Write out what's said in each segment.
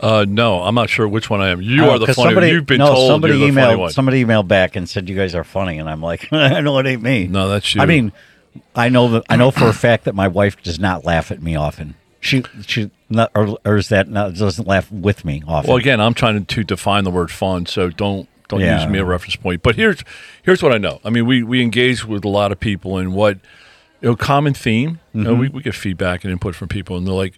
Uh, no, I'm not sure which one I am. You Uh, are the funny. somebody, You've been no, told somebody you're the funny emailed one. somebody emailed back and said you guys are funny, and I'm like, I know it ain't me. No, that's you. I mean, I know that I know for a fact that my wife does not laugh at me often. She she not or, or is that not doesn't laugh with me often. well, again, I'm trying to define the word fun, so don't don't Yeah. use me a reference point. But here's here's what I know. I mean, we we engage with a lot of people, and what you know, common theme. You know, Mm-hmm. we we get feedback and input from people, and they're like,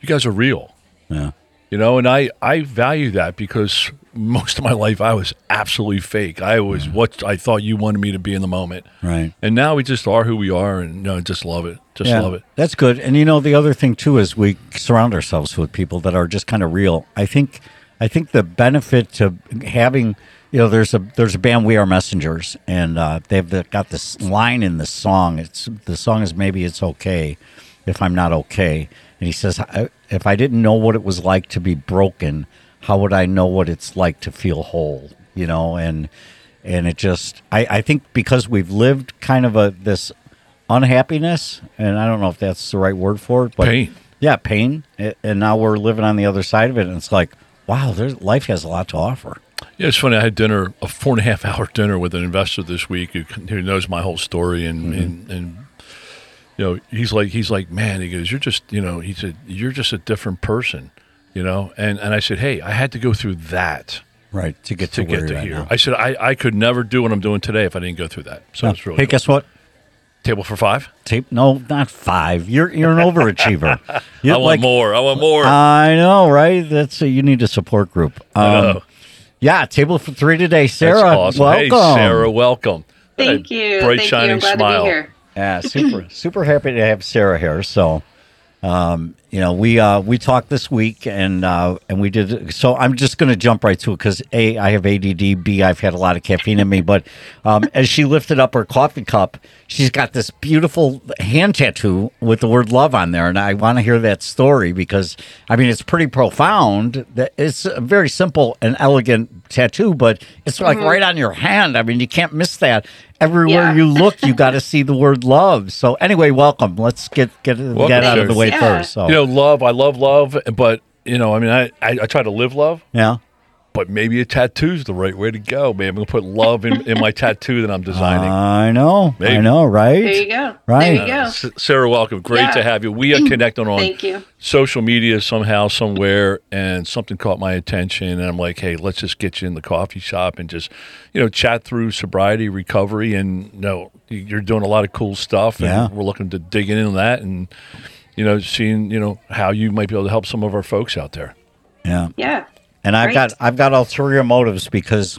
"You guys are real." yeah. You know, and I, I value that because most of my life I was absolutely fake. I was what I thought you wanted me to be in the moment. Right. And now we just are who we are and you know, just love it. Just Yeah, love it. That's good. And you know, the other thing too is we surround ourselves with people that are just kind of real. I think I think the benefit to having you know, there's a there's a band We Are Messengers, and uh, they've got this line in the song. It's the song is maybe it's okay if I'm not okay, and he says if I didn't know what it was like to be broken, how would I know what it's like to feel whole? You know, and and it just I, I think because we've lived kind of a this unhappiness, and I don't know if that's the right word for it, but Pain. Yeah, pain, and now we're living on the other side of it, and it's like, wow, there's life has a lot to offer. Yeah, it's funny. I had dinner, a four and a half hour dinner with an investor this week who, who knows my whole story, and, mm-hmm. and and you know, he's like, he's like, man, he goes, you're just, you know, he said, you're just a different person, you know, and and I said, hey, I had to go through that Right to get to, to get to you're here. now. I said, I I could never do what I'm doing today if I didn't go through that. So it's really hey, cool. guess what? table for five. Tape? No, not five. You're you're an overachiever. You're I want more. I want more. I know, right? That's a, you need a support group. Um, Yeah, table for three today, That's Sarah. awesome. Welcome. Hey, Sarah, welcome. Thank Hey, you. Bright Thank shining you. I'm glad smile. Yeah, super super happy to have Sarah here. So, um, you know, we uh, we talked this week and uh, and we did. So I'm just going to jump right to it because a I have ADD. B I've had a lot of caffeine in me. But um, as she lifted up her coffee cup, she's got this beautiful hand tattoo with the word love on there, and I want to hear that story because I mean it's pretty profound. That it's a very simple and elegant tattoo, but it's like right on your hand. I mean, you can't miss that. Everywhere Yeah. you look, you got to see the word love. So anyway, welcome. Let's get get get out of the way Yeah. first. So You know, love. I love love, but you know, I mean, I, I, I try to live love, yeah, but maybe a tattoo's the right way to go. man. I'm gonna put love in, in my tattoo that I'm designing. I know, I know, right? There you go. Right. There you go. S- Sarah, welcome. Great Yeah. to have you. We are connected on Thank you. social media somehow, somewhere, and something caught my attention, and I'm like, hey, let's just get you in the coffee shop and just, you know, chat through sobriety, recovery, and you know, you're doing a lot of cool stuff, and Yeah. we're looking to dig into that, and you know, seeing you know how you might be able to help some of our folks out there. Yeah, Yeah. and I've Right. got I've got ulterior motives because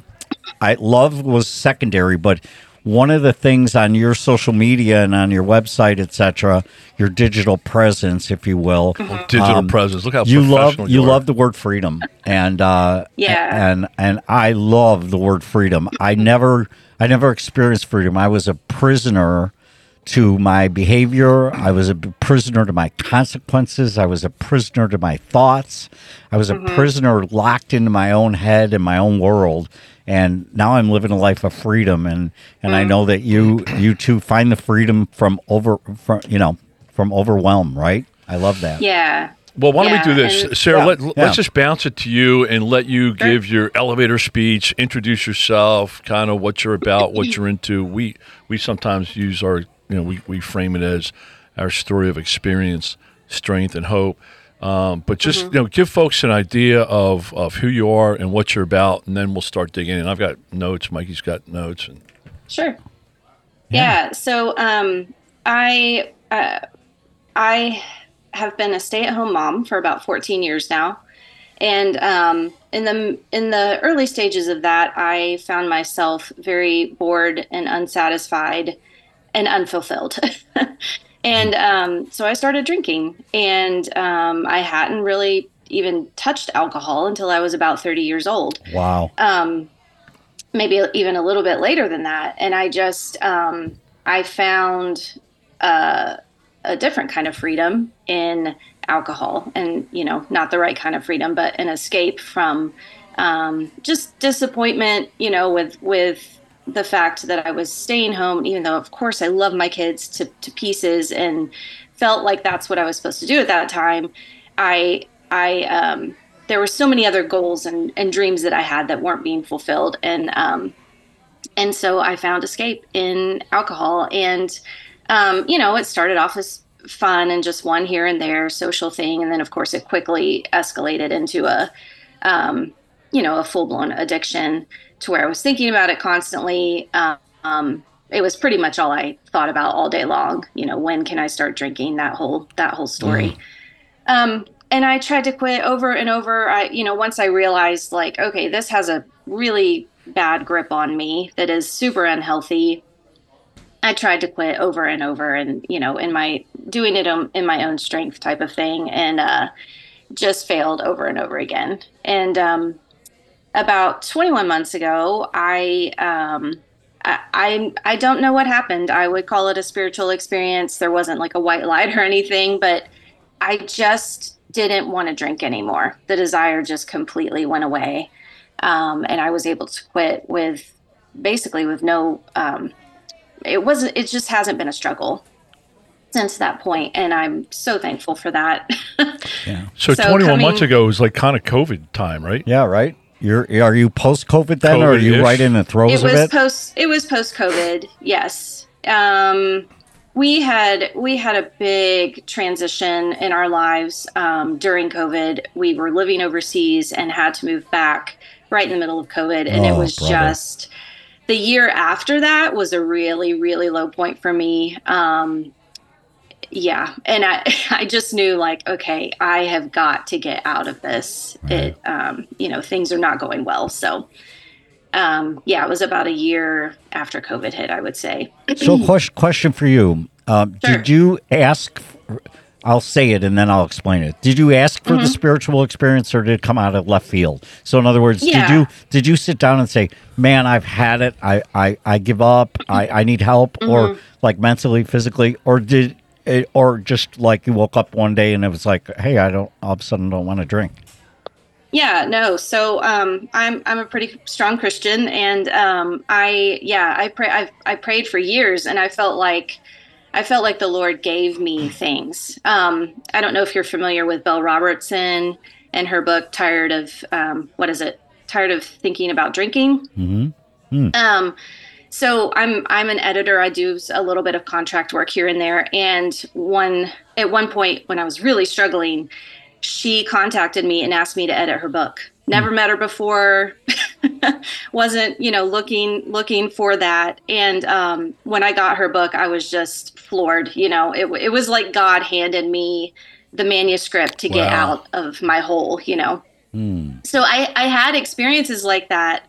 I love was secondary, but one of the things on your social media and on your website, etc., your digital presence, if you will, Digital presence. Look how Um, you love professional you are. love the word freedom and uh Yeah. and and i love the word freedom i never i never experienced freedom i was a prisoner to my behavior. I was a prisoner to my consequences. I was a prisoner to my thoughts. I was a mm-hmm. prisoner locked into my own head and my own world. And now i'm living a life of freedom. And and i mm. know that you you too find the freedom from over from you know from overwhelm right? I love that. Yeah. Well, why don't Yeah, we do this, and- Sarah? Yeah, let, yeah. Let's just bounce it to you and let you give your elevator speech, introduce yourself, kind of what you're about, what you're into. We we sometimes use our, you know, we, we frame it as our story of experience, strength, and hope. Um, but just Mm-hmm. you know, give folks an idea of of who you are and what you're about, and then we'll start digging in. I've got notes. Mikey's got notes, and Sure. Yeah. So um, I uh, I have been a stay-at-home mom for about 14 years now, and um, in the in the early stages of that, I found myself very bored and unsatisfied and unfulfilled. and um, so I started drinking, and um, I hadn't really even touched alcohol until I was about 30 years old. Wow. Um, maybe even a little bit later than that. And I just, um, I found uh, a different kind of freedom in alcohol and, you know, not the right kind of freedom, but an escape from um, just disappointment, you know, with, with, the fact that I was staying home, even though, of course, I love my kids to, to pieces and felt like that's what I was supposed to do at that time. I, I, um, there were so many other goals and, and dreams that I had that weren't being fulfilled. And, um, and so I found escape in alcohol. And, um, you know, it started off as fun and just one here and there social thing. And then, of course, it quickly escalated into a, um, you know, a full blown addiction to where I was thinking about it constantly. Um, it was pretty much all I thought about all day long. You know, when can I start drinking? That whole that whole story. Mm. Um, and I tried to quit over and over. I, you know, once I realized like, okay, this has a really bad grip on me that is super unhealthy. I tried to quit over and over, and you know, in my doing it in my own strength type of thing, and uh, just failed over and over again. And um, about 21 months ago, I, um, I, I I don't know what happened. I would call it a spiritual experience. There wasn't like a white light or anything, but I just didn't want to drink anymore. The desire just completely went away, um, and I was able to quit with basically with no. Um, it wasn't. It just hasn't been a struggle since that point, and I'm so thankful for that. yeah. So, so 21 coming, months ago was like kind of COVID time, right? Yeah, right. You're are you post COVID then, COVID-ish. or are you right in the throes it was of it? Post. It was post COVID. Yes. Um, we had we had a big transition in our lives um, during COVID. We were living overseas and had to move back right in the middle of COVID, and oh, it was brother. just the year after that was a really really low point for me. Um, yeah and i i just knew like okay i have got to get out of this right. it um you know things are not going well so um yeah it was about a year after covid hit i would say so question question for you um sure. did you ask I'll say it and then I'll explain it. Did you ask for mm-hmm. the spiritual experience or did it come out of left field? So in other words, yeah. did you did you sit down and say, Man, I've had it, I I, I give up, I, I need help mm-hmm. or like mentally, physically, or did it, or just like you woke up one day and it was like, hey, I don't all of a sudden don't want to drink. Yeah, no. So um, I'm I'm a pretty strong Christian, and um, I yeah I pray I I prayed for years, and I felt like I felt like the Lord gave me things. Um, I don't know if you're familiar with Belle Robertson and her book "Tired of um, what is it? Tired of thinking about drinking." Mm-hmm. Mm. Um, so I'm I'm an editor. I do a little bit of contract work here and there. And one at one point when I was really struggling, she contacted me and asked me to edit her book. Never mm. met her before, wasn't you know looking looking for that. And um, when I got her book, I was just floored. You know, it it was like God handed me the manuscript to get wow. out of my hole. You know. Mm. So I I had experiences like that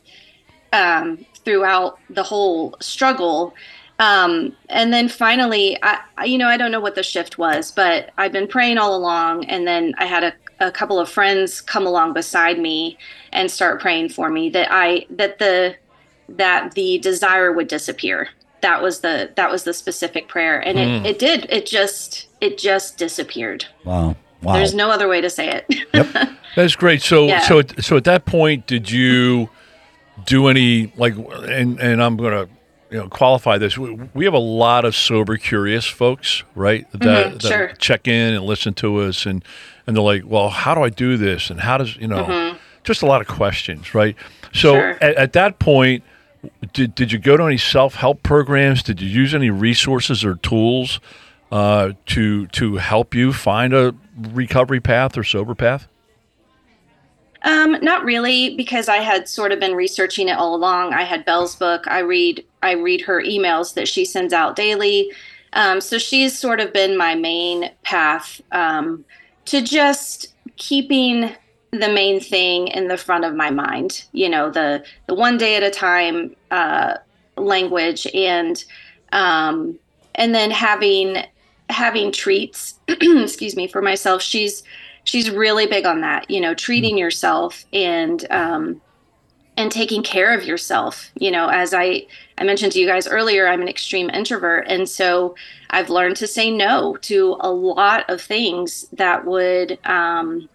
um, throughout the whole struggle. Um, and then finally, I, you know, I don't know what the shift was, but I've been praying all along. And then I had a, a couple of friends come along beside me and start praying for me that I, that the, that the desire would disappear. That was the, that was the specific prayer. And mm. it, hmm. it did, it just, it just disappeared. Wow. Wow. There's no other way to say it. yep. That's great. So, yeah. so, so at that point, did you, do any like and and I'm going to you know qualify this we, we, have a lot of sober curious folks right that, mm-hmm, that sure. check in and listen to us and and they're like well how do i do this and how does you know mm-hmm. just a lot of questions right so sure. at, at, that point did, did you go to any self-help programs did you use any resources or tools uh, to to help you find a recovery path or sober path um, not really, because I had sort of been researching it all along. I had Belle's book. I read I read her emails that she sends out daily. Um, so she's sort of been my main path um, to just keeping the main thing in the front of my mind. You know, the the one day at a time uh, language, and um, and then having having treats. excuse me for myself. She's she's really big on that. You know, treating yourself and um, and taking care of yourself. You know, as I I mentioned to you guys earlier, I'm an extreme introvert, and so I've learned to say no to a lot of things that would um,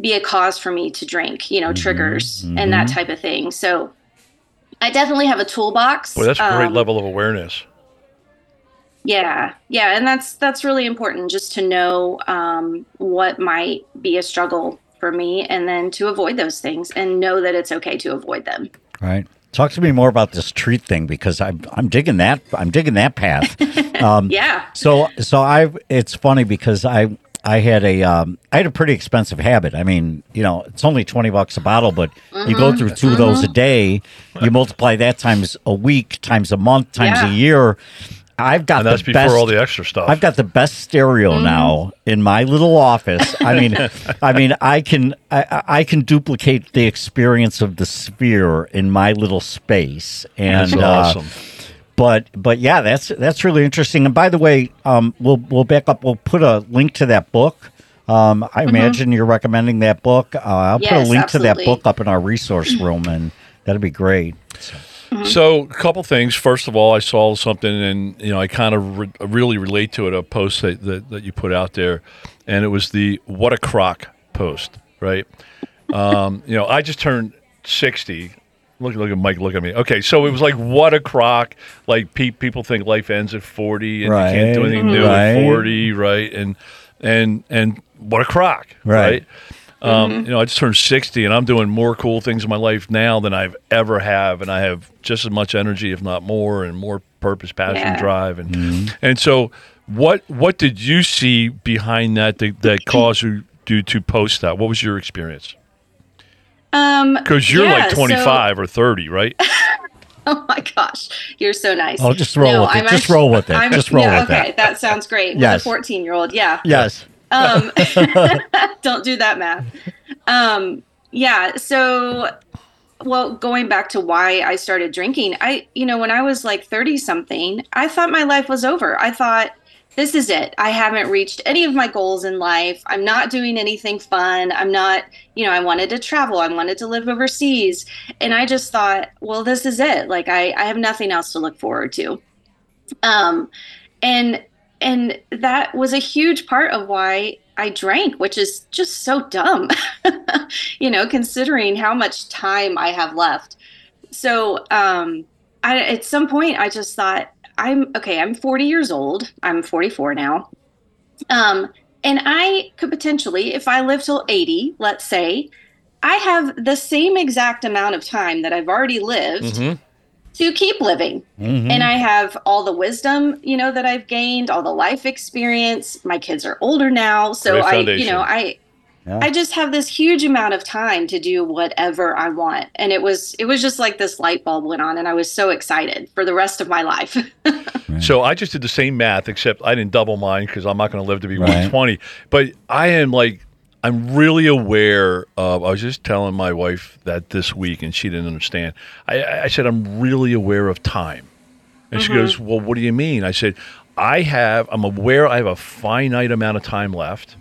be a cause for me to drink. You know, mm-hmm, triggers mm-hmm. and that type of thing. So I definitely have a toolbox. Well, that's a great um, level of awareness. Yeah, yeah, and that's that's really important just to know um, what might be a struggle for me, and then to avoid those things, and know that it's okay to avoid them. Right. Talk to me more about this treat thing because I'm I'm digging that I'm digging that path. Um, yeah. So so I it's funny because I I had a um, I had a pretty expensive habit. I mean, you know, it's only twenty bucks a bottle, but mm-hmm. you go mm-hmm. through 2 mm-hmm. of those a mm-hmm. day. You multiply that times a week, times a month, times yeah. a year. I've got and that's the before best, all the extra stuff. I've got the best stereo mm. now in my little office. I mean, I mean, I can I, I, can duplicate the experience of the sphere in my little space, and that's awesome. Uh, but but yeah, that's that's really interesting. And by the way, um, we'll we'll back up. We'll put a link to that book. Um, I mm-hmm. imagine you're recommending that book. Uh, I'll yes, put a link absolutely. to that book up in our resource room, and that'd be great. So. Mm-hmm. So, a couple things. First of all, I saw something, and you know, I kind of re- really relate to it. A post that, that, that you put out there, and it was the "What a Crock" post, right? Um, you know, I just turned sixty. Look, look at Mike. Look at me. Okay, so it was like, "What a crock!" Like pe- people think life ends at forty, and right. you can't do anything new right. at forty, right? And and and what a crock, right? right? Um, mm-hmm. You know, I just turned 60 and I'm doing more cool things in my life now than I've ever have. And I have just as much energy, if not more, and more purpose, passion, yeah. drive. And, mm-hmm. and so what, what did you see behind that, that, that caused you to, to post that? What was your experience? Um, Cause you're yeah, like 25 so... or 30, right? Oh my gosh, you're so nice. Oh, just roll no, with it. just roll with it. I'm, just roll yeah, with okay, it. Okay, that sounds great. Yes. With a 14 year old, yeah. Yes. Um, don't do that math. Um, yeah. So, well, going back to why I started drinking, I, you know, when I was like 30 something, I thought my life was over. I thought, this is it. I haven't reached any of my goals in life. I'm not doing anything fun. I'm not, you know, I wanted to travel. I wanted to live overseas. And I just thought, well, this is it. Like I, I have nothing else to look forward to. Um, and and that was a huge part of why I drank, which is just so dumb, you know, considering how much time I have left. So, um, I, at some point, I just thought, I'm okay, I'm 40 years old. I'm 44 now. Um, and I could potentially, if I live till 80, let's say, I have the same exact amount of time that I've already lived. Mm-hmm to keep living. Mm-hmm. And I have all the wisdom, you know, that I've gained, all the life experience. My kids are older now, so I, you know, I yeah. I just have this huge amount of time to do whatever I want. And it was it was just like this light bulb went on and I was so excited for the rest of my life. so I just did the same math except I didn't double mine cuz I'm not going to live to be right. 120. But I am like I'm really aware of. I was just telling my wife that this week, and she didn't understand. I, I said I'm really aware of time, and mm-hmm. she goes, "Well, what do you mean?" I said, "I have. I'm aware. I have a finite amount of time left."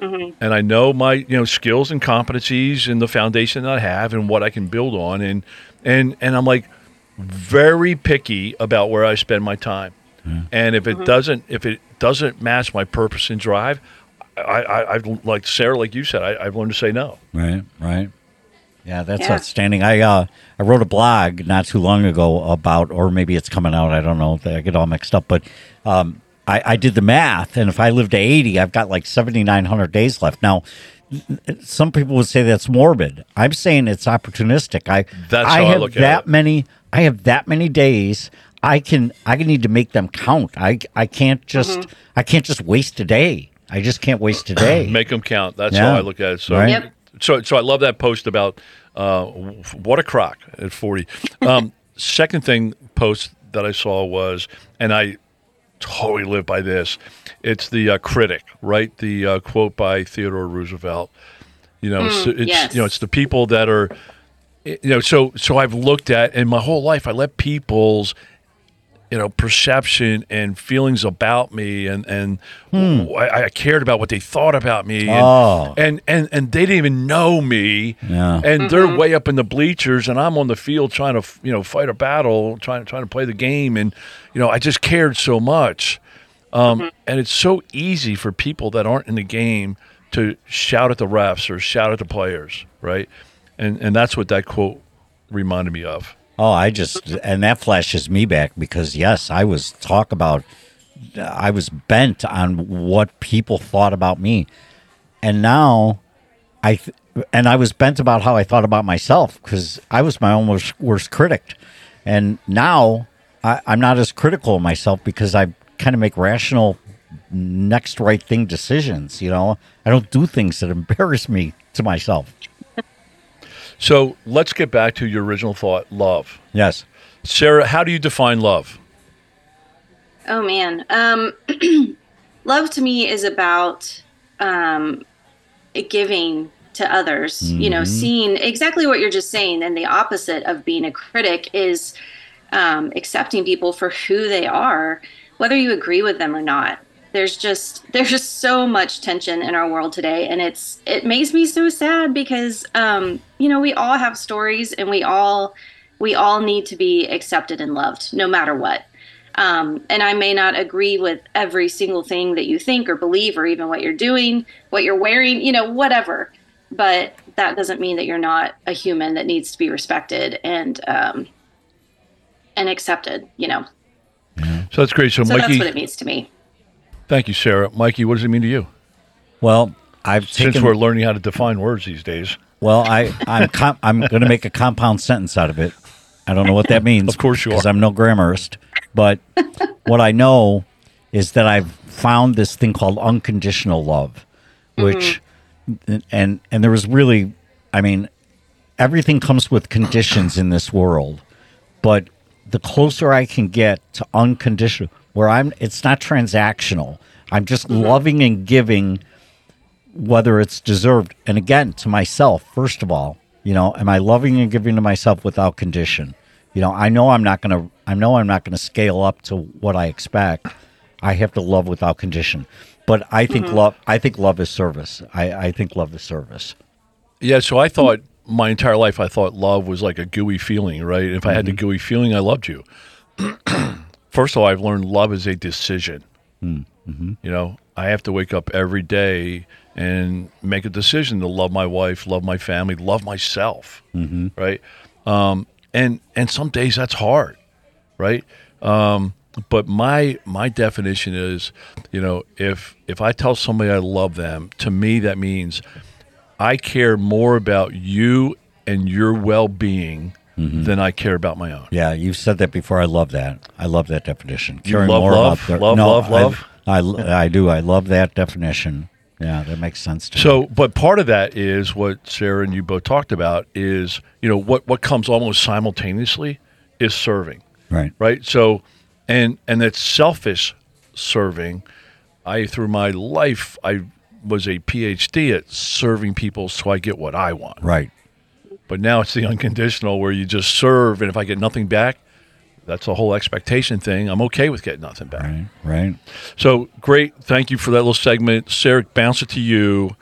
Mm-hmm. And I know my you know skills and competencies and the foundation that I have and what I can build on and and and I'm like very picky about where I spend my time. And if it mm-hmm. doesn't if it doesn't match my purpose and drive, I, have like Sarah, like you said, I, have learned to say no. Right, right. Yeah, that's yeah. outstanding. I uh, I wrote a blog not too long ago about, or maybe it's coming out. I don't know. I get all mixed up, but um, I, I did the math, and if I live to eighty, I've got like seventy nine hundred days left. Now, some people would say that's morbid. I'm saying it's opportunistic. I that's I have I that many. I have that many days. I can I need to make them count. I I can't just mm-hmm. I can't just waste a day. I just can't waste today. Make them count. That's yeah. how I look at it. So, right? yep. so, so I love that post about uh, what a crock at forty. Um, second thing post that I saw was, and I totally live by this. It's the uh, critic, right? The uh, quote by Theodore Roosevelt. You know, mm, it's, yes. you know, it's the people that are, you know. So, so I've looked at in my whole life. I let people's you know perception and feelings about me and and hmm. I, I cared about what they thought about me and, Oh. and and and they didn't even know me. Yeah. and they're mm-hmm. way up in the bleachers and I'm on the field trying to you know fight a battle trying trying to play the game. And you know I just cared so much. Um, mm-hmm. and it's so easy for people that aren't in the game to shout at the refs or shout at the players right? And and that's what that quote reminded me of Oh, I just and that flashes me back because yes, I was talk about I was bent on what people thought about me. And now I th- and I was bent about how I thought about myself because I was my own worst, worst critic. And now I, I'm not as critical of myself because I kind of make rational next right thing decisions, you know. I don't do things that embarrass me to myself. So let's get back to your original thought love Yes. Sarah how do you define love Oh man. Um love to me is about um giving to others, you know, seeing exactly what you're just saying and the opposite of being a critic is um accepting people for who they are, whether you agree with them or not. There's just there's just so much tension in our world today and it's it makes me so sad because um you know, we all have stories and we all we all need to be accepted and loved no matter what. Um, and I may not agree with every single thing that you think or believe, or even what you're doing, what you're wearing, you know, whatever. But that doesn't mean that you're not a human that needs to be respected and um, and accepted. You know, so that's great so, so that's what it means to me. Thank you Sarah Mikey what does it mean to you Well, I've since taken we're learning how to define words these days Well, I I'm com- I'm going to make a compound sentence out of it. I don't know what that means. Of course you are. because. I'm no grammarist. But what I know is that I've found this thing called unconditional love, mm-hmm. which and and there was really, I mean, everything comes with conditions in this world, but the closer I can get to unconditional, where I'm, it's not transactional. I'm just mm-hmm. loving and giving whether it's deserved. And again, to myself, first of all, you know, am I loving and giving to myself without condition? You know, I know I'm not going to, I know I'm not going to scale up to what I expect. I have to love without condition. But I think mm-hmm. love, I think love is service. I, I think love is service. Yeah, so I thought my entire life I thought love was like a gooey feeling, right? If I had the mm-hmm. gooey feeling, I loved you. First of all, I've learned love is a decision. Mm-hmm. You know, I have to wake up every day and make a decision to love my wife, love my family, love myself, Mm-hmm. right? Um, and and some days that's hard, right? Um, but my my definition is, you know, if if I tell somebody I love them, to me that means I care more about you and your well being Mm-hmm. than I care about my own. Yeah, you've said that before. I love that. I love that definition. You love love? their- Love, love, I- love? I, I, do. I love that definition. Yeah, that makes sense to me. So, but part of that is what Sarah and you both talked about is, you know, what what comes almost simultaneously is serving, Right. right? So, and and that selfish serving. I through my life I was a PhD at serving people so I get what I want. Right. But now it's the unconditional where you just serve, and if I get nothing back, that's a whole expectation thing. I'm okay with getting nothing back. Right. Right. So great. Thank you for that little segment. Sarah, bounce it to you.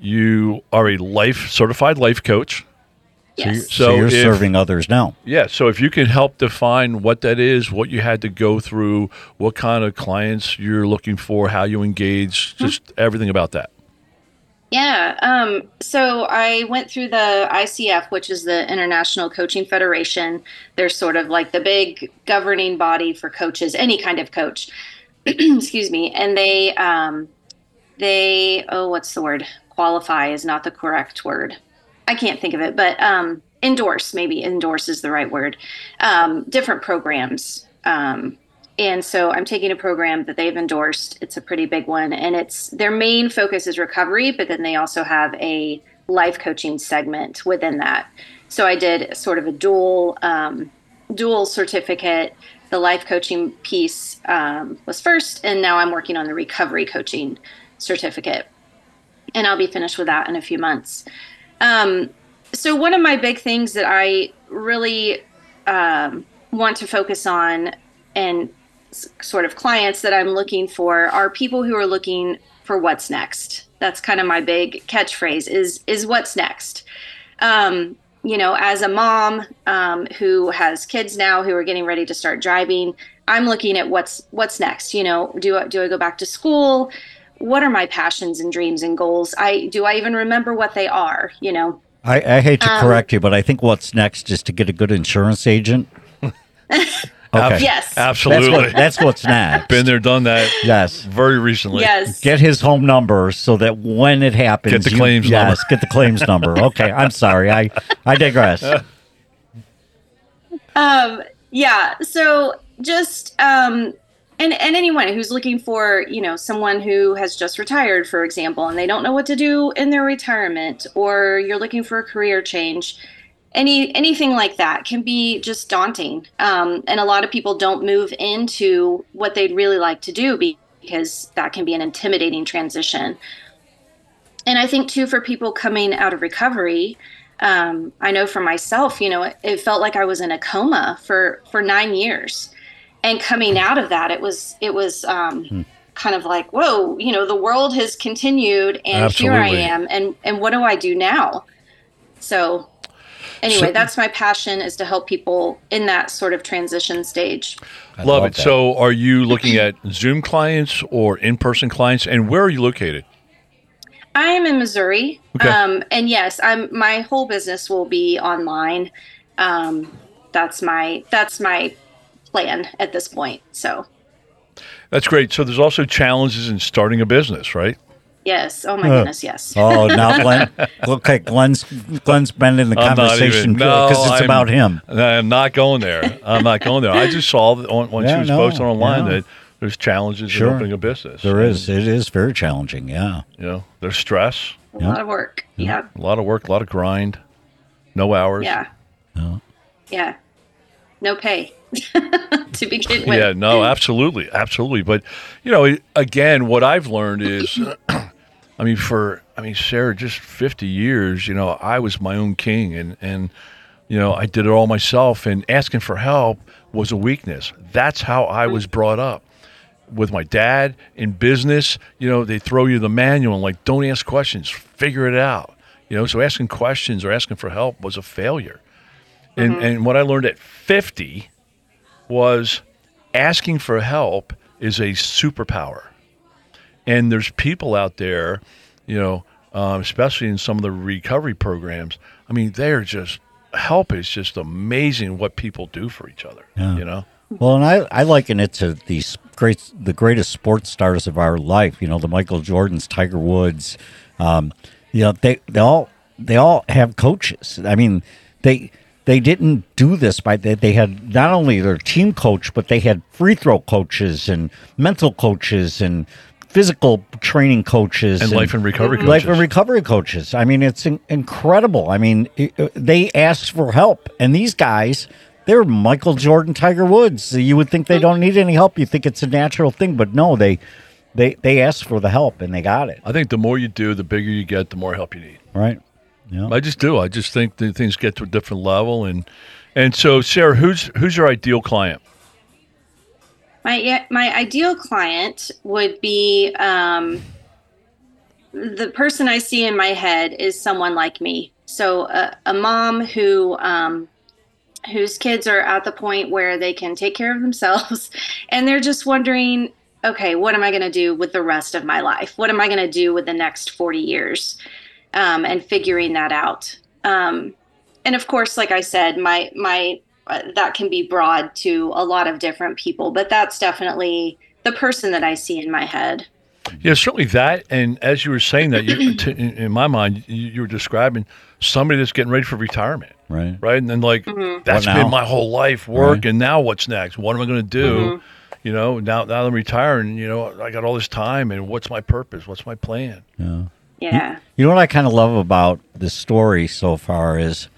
You are a life certified life coach. Yes. So, So you're if- serving others now. Yeah. So if you can help define what that is, what you had to go through, what kind of clients you're looking for, how you engage, hmm. just everything about that. Yeah. Um, so I went through the ICF, which is the International Coaching Federation. They're sort of like the big governing body for coaches, any kind of coach. Excuse me. And they, um, they, oh, what's the word? Qualify is not the correct word. I can't think of it, but um, endorse, maybe endorse is the right word. Um, different programs. And so I'm taking a program that they've endorsed. It's a pretty big one, and it's their main focus is recovery, but then they also have a life coaching segment within that. So I did sort of a dual um, dual certificate. The life coaching piece um, was first, and now I'm working on the recovery coaching certificate, and I'll be finished with that in a few months. Um, so one of my big things that I really um, want to focus on and sort of clients that I'm looking for are people who are looking for what's next. That's kind of my big catchphrase is is what's next. Um, you know, as a mom um, who has kids now who are getting ready to start driving, I'm looking at what's what's next. You know, do I, do I go back to school? What are my passions and dreams and goals? I do I even remember what they are? You know, I, I hate to Um, correct you, but I think what's next is to get a good insurance agent. Okay. yes, That's, Absolutely. what, that's what's next. Been there, done that. Yes. Very recently. yes. Get his home number so that when it happens, Get the you- claims yes, number. get the claims number. Okay, I'm sorry. I I digress. um yeah so just um and and anyone who's looking for you know someone who has just retired for example and they don't know what to do in their retirement or you're looking for a career change any anything like that can be just daunting. Um, and a lot of people don't move into what they'd really like to do because that can be an intimidating transition. And i think too for people coming out of recovery um, I know for myself, you know, it, it felt like I was in a coma for for nine years, and coming out of that, it was it was um, kind of like, whoa, you know, the world has continued, and here I am, and and what do I do now? So, anyway, So- that's my passion is to help people in that sort of transition stage. I Love, love it. that. So, are you looking at Zoom clients or in person clients? And where are you located? I am in Missouri, Okay. um, and yes, I'm. My whole business will be online. Um, that's my that's my plan at this point. So That's great. So, there's also challenges in starting a business, right? Yes, oh my Uh, goodness, yes. Oh, now Glenn. Okay, Glenn's Glenn's been in the I'm conversation even- no, because it's I'm- about him. I'm not going there. I'm not going there. I just saw that on, when Yeah, she was no, posting online yeah. that there's challenges Sure. in opening a business. There is. It is very challenging. Yeah. You know, there's stress, A lot of work. Yeah, a lot of work, a lot of grind, no hours. yeah, No. yeah. No pay to begin with. Yeah, no, absolutely, absolutely. But you know, again, what I've learned is, I mean, for I mean, Sarah, just fifty years, you know, I was my own king, and and you know, I did it all myself, and asking for help was a weakness. That's how I was mm-hmm. brought up. With my dad in business, you know, they throw you the manual and like, don't ask questions, figure it out. You know, so asking questions or asking for help was a failure. And mm-hmm. and what I learned at fifty was asking for help is a superpower. And there's people out there, you know, um, especially in some of the recovery programs. I mean, they're just help is just amazing what people do for each other. Yeah. You know, Well, and I, I liken it to these great, the greatest sports stars of our life. You know, the Michael Jordans, Tiger Woods. Um, you know, they they all they all have coaches. I mean, they they didn't do this by they, they had not only their team coach, but they had free throw coaches and mental coaches and physical training coaches and life and recovery coaches. life and recovery coaches. I mean, it's in- incredible. I mean, it- uh, they ask for help, and these guys, they're Michael Jordan, Tiger Woods. You would think they don't need any help. You think it's a natural thing, but no, they they they asked for the help and they got it. I think the more you do, the bigger you get, the more help you need. Right? Yeah. I just do. I just think things get to a different level, and and so Sarah, who's who's your ideal client? My my ideal client would be um, the person I see in my head is someone like me. So a, a mom who um, whose kids are at the point where they can take care of themselves, and they're just wondering, okay, what am I going to do with the rest of my life? What am I going to do with the next forty years? Um, and figuring that out. Um, and of course, like I said, my my uh, that can be broad to a lot of different people, but that's definitely the person that I see in my head. Yeah, certainly that. And as you were saying that, you, to, in, in my mind, you, you were describing somebody that's getting ready for retirement, Right. right? And then like Mm-hmm. that's What now? been my whole life, work, Right. and now what's next? What am I going to do? Mm-hmm. You know, now now I'm retiring. You know, I got all this time, and what's my purpose? What's my plan? Yeah. You know what I kind of love about this story so far is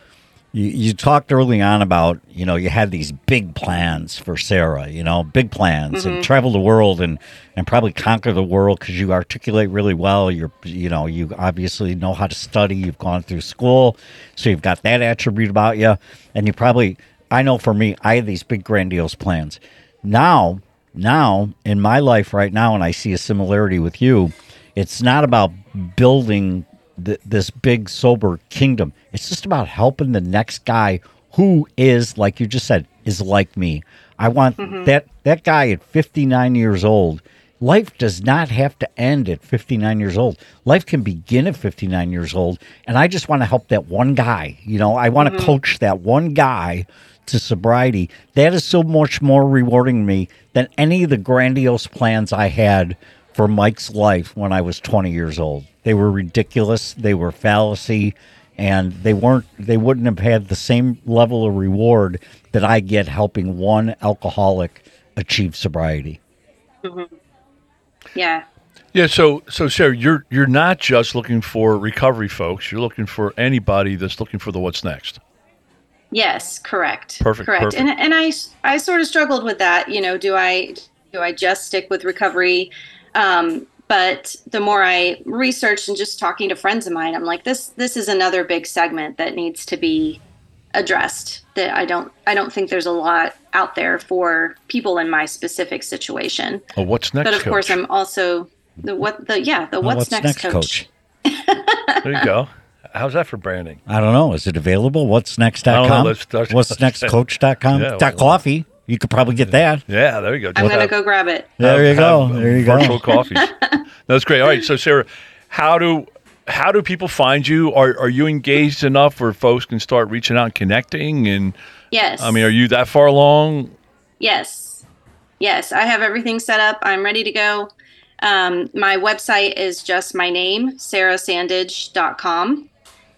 you, you talked early on about, you know, you had these big plans for Sarah, you know, big plans and mm-hmm. travel the world and, and probably conquer the world because you articulate really well. You're, you know, you obviously know how to study. You've gone through school. So you've got that attribute about you. And you probably, I know for me, I had these big grandiose plans. now, now in my life right now, and I see a similarity with you. It's not about building th- this big sober kingdom. It's just about helping the next guy who is, like you just said, is like me. I want mm-hmm. that that guy at 59 years old. Life does not have to end at 59 years old. Life can begin at 59 years old. And I just want to help that one guy. You know, I want to mm-hmm. coach that one guy to sobriety. That is so much more rewarding to me than any of the grandiose plans I had for Mike's life when I was 20 years old. They were ridiculous, they were fallacy, and they weren't they wouldn't have had the same level of reward that I get helping one alcoholic achieve sobriety. Mm-hmm. Yeah. Yeah, so so Sarah, you're you're not just looking for recovery folks. You're looking for anybody that's looking for the what's next. Yes, correct. Perfect, Correct. perfect. And and I I sort of struggled with that. You know, do I do I just stick with recovery? Um, but the more I researched and just talking to friends of mine, I'm like, this this is another big segment that needs to be addressed. That I don't I don't think there's a lot out there for people in my specific situation. Oh, what's next? But of course. I'm also the what the yeah the Oh, what's, next, coach. there you go. How's that for branding? I don't know. Is it available? What's I don't know. next.com? Let's What's next coach.com? Yeah, Dot well- coffee. You could probably get that. Yeah, there you go. I'm gonna go grab it. There you go. have, There you virtual go. coffees. That's great. All right, so Sarah, how do how do people find you? Are are you engaged enough where folks can start reaching out and connecting? And Yes. I mean, are you that far along? Yes. Yes, I have everything set up. I'm ready to go. Um, my website is just my name, sarahsandidge.com.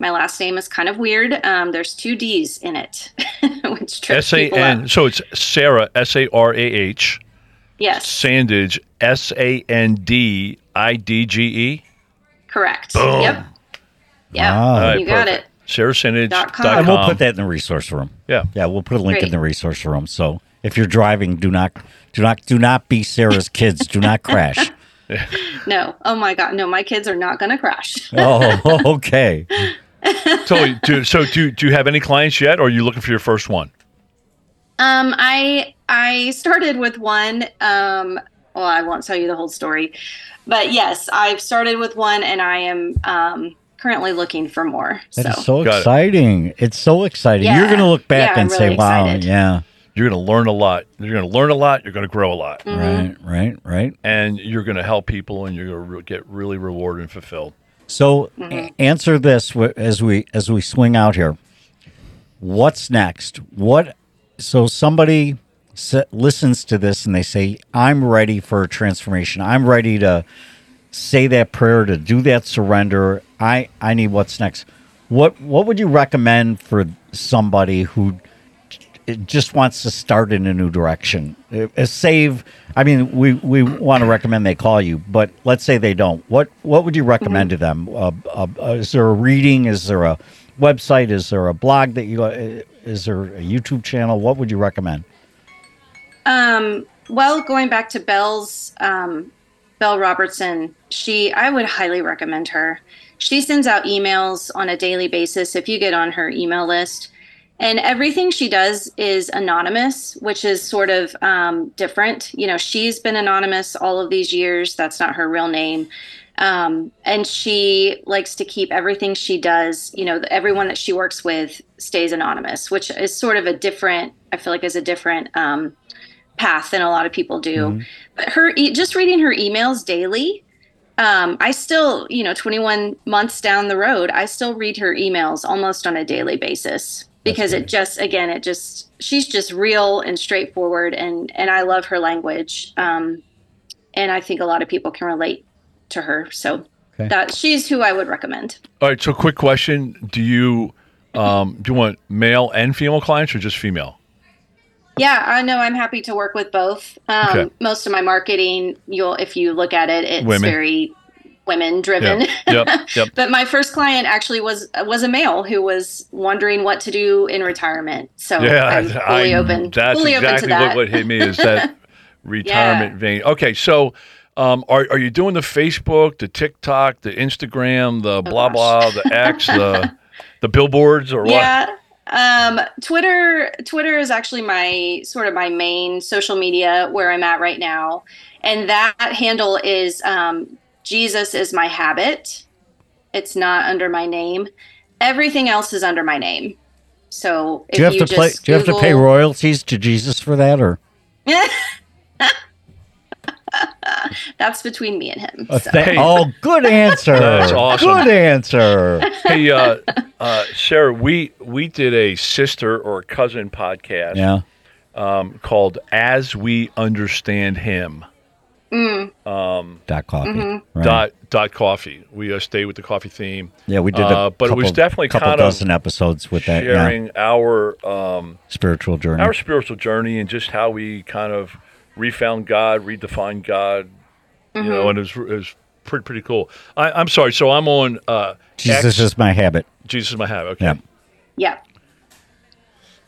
My last name is kind of weird. Um, there's two D's in it, which trips S A people up. So it's Sarah S A R A H Yes, Sandidge S A N D I D G E. correct. Boom. Yep. Yeah, All right, you got perfect. it. SarahSandidge.com. com. And we'll put that in the resource room. Yeah. Yeah, we'll put a link in the resource room. So if you're driving, do not do not do not be Sarah's kids. Do not crash. No, oh my God, no, my kids are not going to crash. Oh, okay. So, do, so do, do you have any clients yet, or are you looking for your first one? Um, I I started with one. Um, well, I won't tell you the whole story, but yes, I've started with one, and I am um, currently looking for more. That so, is so Got it. exciting. It's so exciting. Yeah. You're going to look back Yeah, I'm and say, really wow, excited. yeah. You're going to learn a lot. You're going to learn a lot. You're going to grow a lot, Right, right, right. and you're going to help people, and you're going to re- get really rewarded and fulfilled. So a- mm-hmm. answer this as we as we swing out here. What's next? What? So somebody s- listens to this and they say, "I'm ready for a transformation. I'm ready to say that prayer to do that surrender. I I need what's next." What What would you recommend for somebody who it just wants to start in a new direction. A save. I mean, we, we want to recommend they call you, but let's say they don't. What what would you recommend to them? Uh, uh, uh, is there a reading? Is there a website? Is there a blog that you? Uh, is there a YouTube channel? What would you recommend? um, well, going back to Belle's um, Belle Robertson, she I would highly recommend her. She sends out emails on a daily basis. If you get on her email list, and everything she does is anonymous, which is sort of um, different. You know, she's been anonymous all of these years. That's not her real name. Um, and she likes to keep everything she does, you know, everyone that she works with stays anonymous, which is sort of a different, I feel like is a different um, path than a lot of people do. But her, e- just reading her emails daily, um, I still, you know, 21 months down the road, I still read her emails almost on a daily basis because it just, again, it just, she's just real and straightforward, and and I love her language, um, and I think a lot of people can relate to her. So Okay. that she's who I would recommend. All right. So, quick question: Do you um, do you want male and female clients, or just female? Yeah, I know. I'm happy to work with both. Um, Okay. Most of my marketing, you'll if you look at it, it's Women. very women driven. Yep. Yep. Yep. but my first client actually was was a male who was wondering what to do in retirement. So Yeah, I'm fully open, That's fully open exactly to that. what, what hit me is that retirement vein. Okay, so um, are are you doing the Facebook, the TikTok, the Instagram, the blah Oh, gosh. blah, the X, the the billboards, or what? yeah, Um, Twitter, Twitter is actually my sort of my main social media where I'm at right now, and that handle is um, Jesus is my habit. It's not under my name. Everything else is under my name. So if Do you have you to play? just Do you have to pay royalties to Jesus for that, or That's between me and him. So. th- Hey. oh, good answer. That's awesome. Good answer. hey, uh, uh, Sarah, we we did a sister or cousin podcast Yeah. um, called "As We Understand Him." Dot coffee. Mm-hmm. Right. Dot dot coffee. We uh, stayed with the coffee theme. Yeah, we did. A Uh, but it was definitely couple kind of dozen episodes with that. Yeah. sharing our um, Spiritual journey. our spiritual journey and just how we kind of refound God, redefined God. You know, and it was, it was pretty pretty cool. I, I'm sorry. So I'm on uh, Jesus X. is my habit. Jesus is my habit. Okay. Yeah. yeah.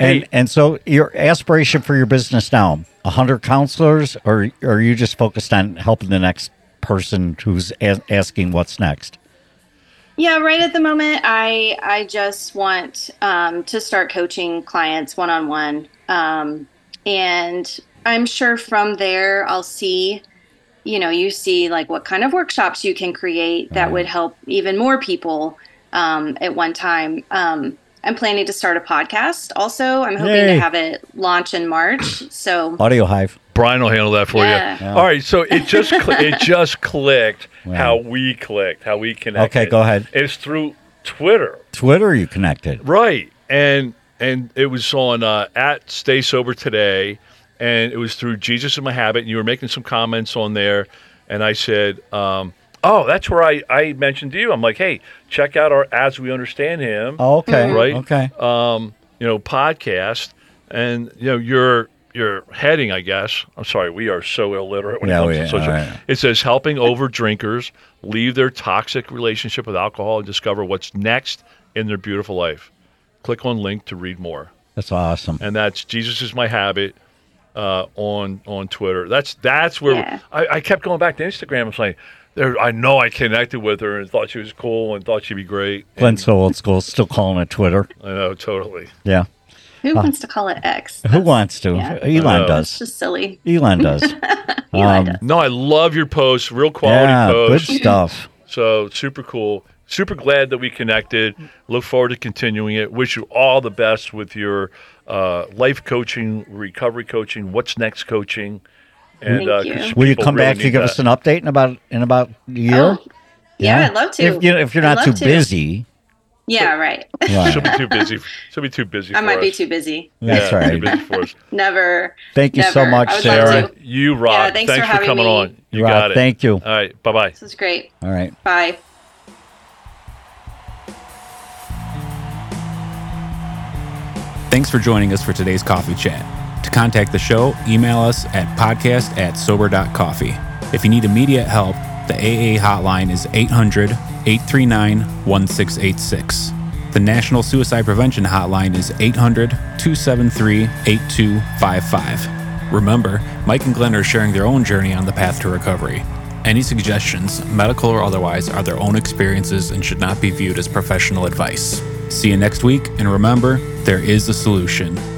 And Hey. and so your aspiration for your business now, a hundred counselors, or, or are you just focused on helping the next person who's a- asking what's next? Yeah, right at the moment, I I just want um, to start coaching clients one on one, and I'm sure from there I'll see, you know, you see like what kind of workshops you can create that would help even more people um, at one time. Um, I'm planning to start a podcast. Also, I'm hoping Yay. to have it launch in March. So Audio Hive. Brian will handle that for Yeah. you. Yeah. All right, so it just cl- it just clicked Wow. how we clicked, how we connected. Okay, go ahead. It's through Twitter, Twitter, you connected. right? And and it was on uh, at Stay Sober Today, and it was through Jesus is my habit. And you were making some comments on there, and I said, um, "Oh, that's where I I mentioned to you. I'm like, hey, check out our As We Understand Him." Oh, okay. Right. Okay. um, you know, podcast, and you know, your your heading, I guess. I'm sorry, we are so illiterate when Yeah, it we- comes to social. all right. It says helping over drinkers leave their toxic relationship with alcohol and discover what's next in their beautiful life. Click on link to read more, That's awesome. and that's Jesus is my habit uh, on on Twitter. That's that's where Yeah. I, I kept going back to Instagram. I was like. There, I know I connected with her and thought she was cool and thought she'd be great. Glenn's so old school, still calling it Twitter. I know, totally. Yeah. who wants to call it X? Who wants to? yeah. Elon know. It's does. just silly. Elon does. Eli Um, does. No, I love your posts. Real quality yeah, good stuff. So super cool. Super glad that we connected. Look forward to continuing it. Wish you all the best with your uh, life coaching, recovery coaching, what's next coaching. And Thank uh, you. 'cause Will you people come really back to give that. us an update in about in about a year? Oh, yeah, I'd love to. If you if you're I'd not too to. busy, Yeah, right. Right. She'll be too busy. She'll be too busy. I for might be too busy. That's yeah, right. Too busy for us. Never. Thank you so much, I would love Sarah. You rock. Yeah, thanks for for having coming me. on. You Rock, got it. thank you. All right. Bye bye. This is great. All right. Bye. Thanks for joining us for today's coffee chat. To contact the show, email us at podcast at sober.coffee. If you need immediate help, the AA hotline is 800 839 1686. The National Suicide Prevention Hotline is 800 273 8255. Remember, Mike and Glenn are sharing their own journey on the path to recovery. Any suggestions, medical or otherwise, are their own experiences and should not be viewed as professional advice. See you next week, and remember, there is a solution.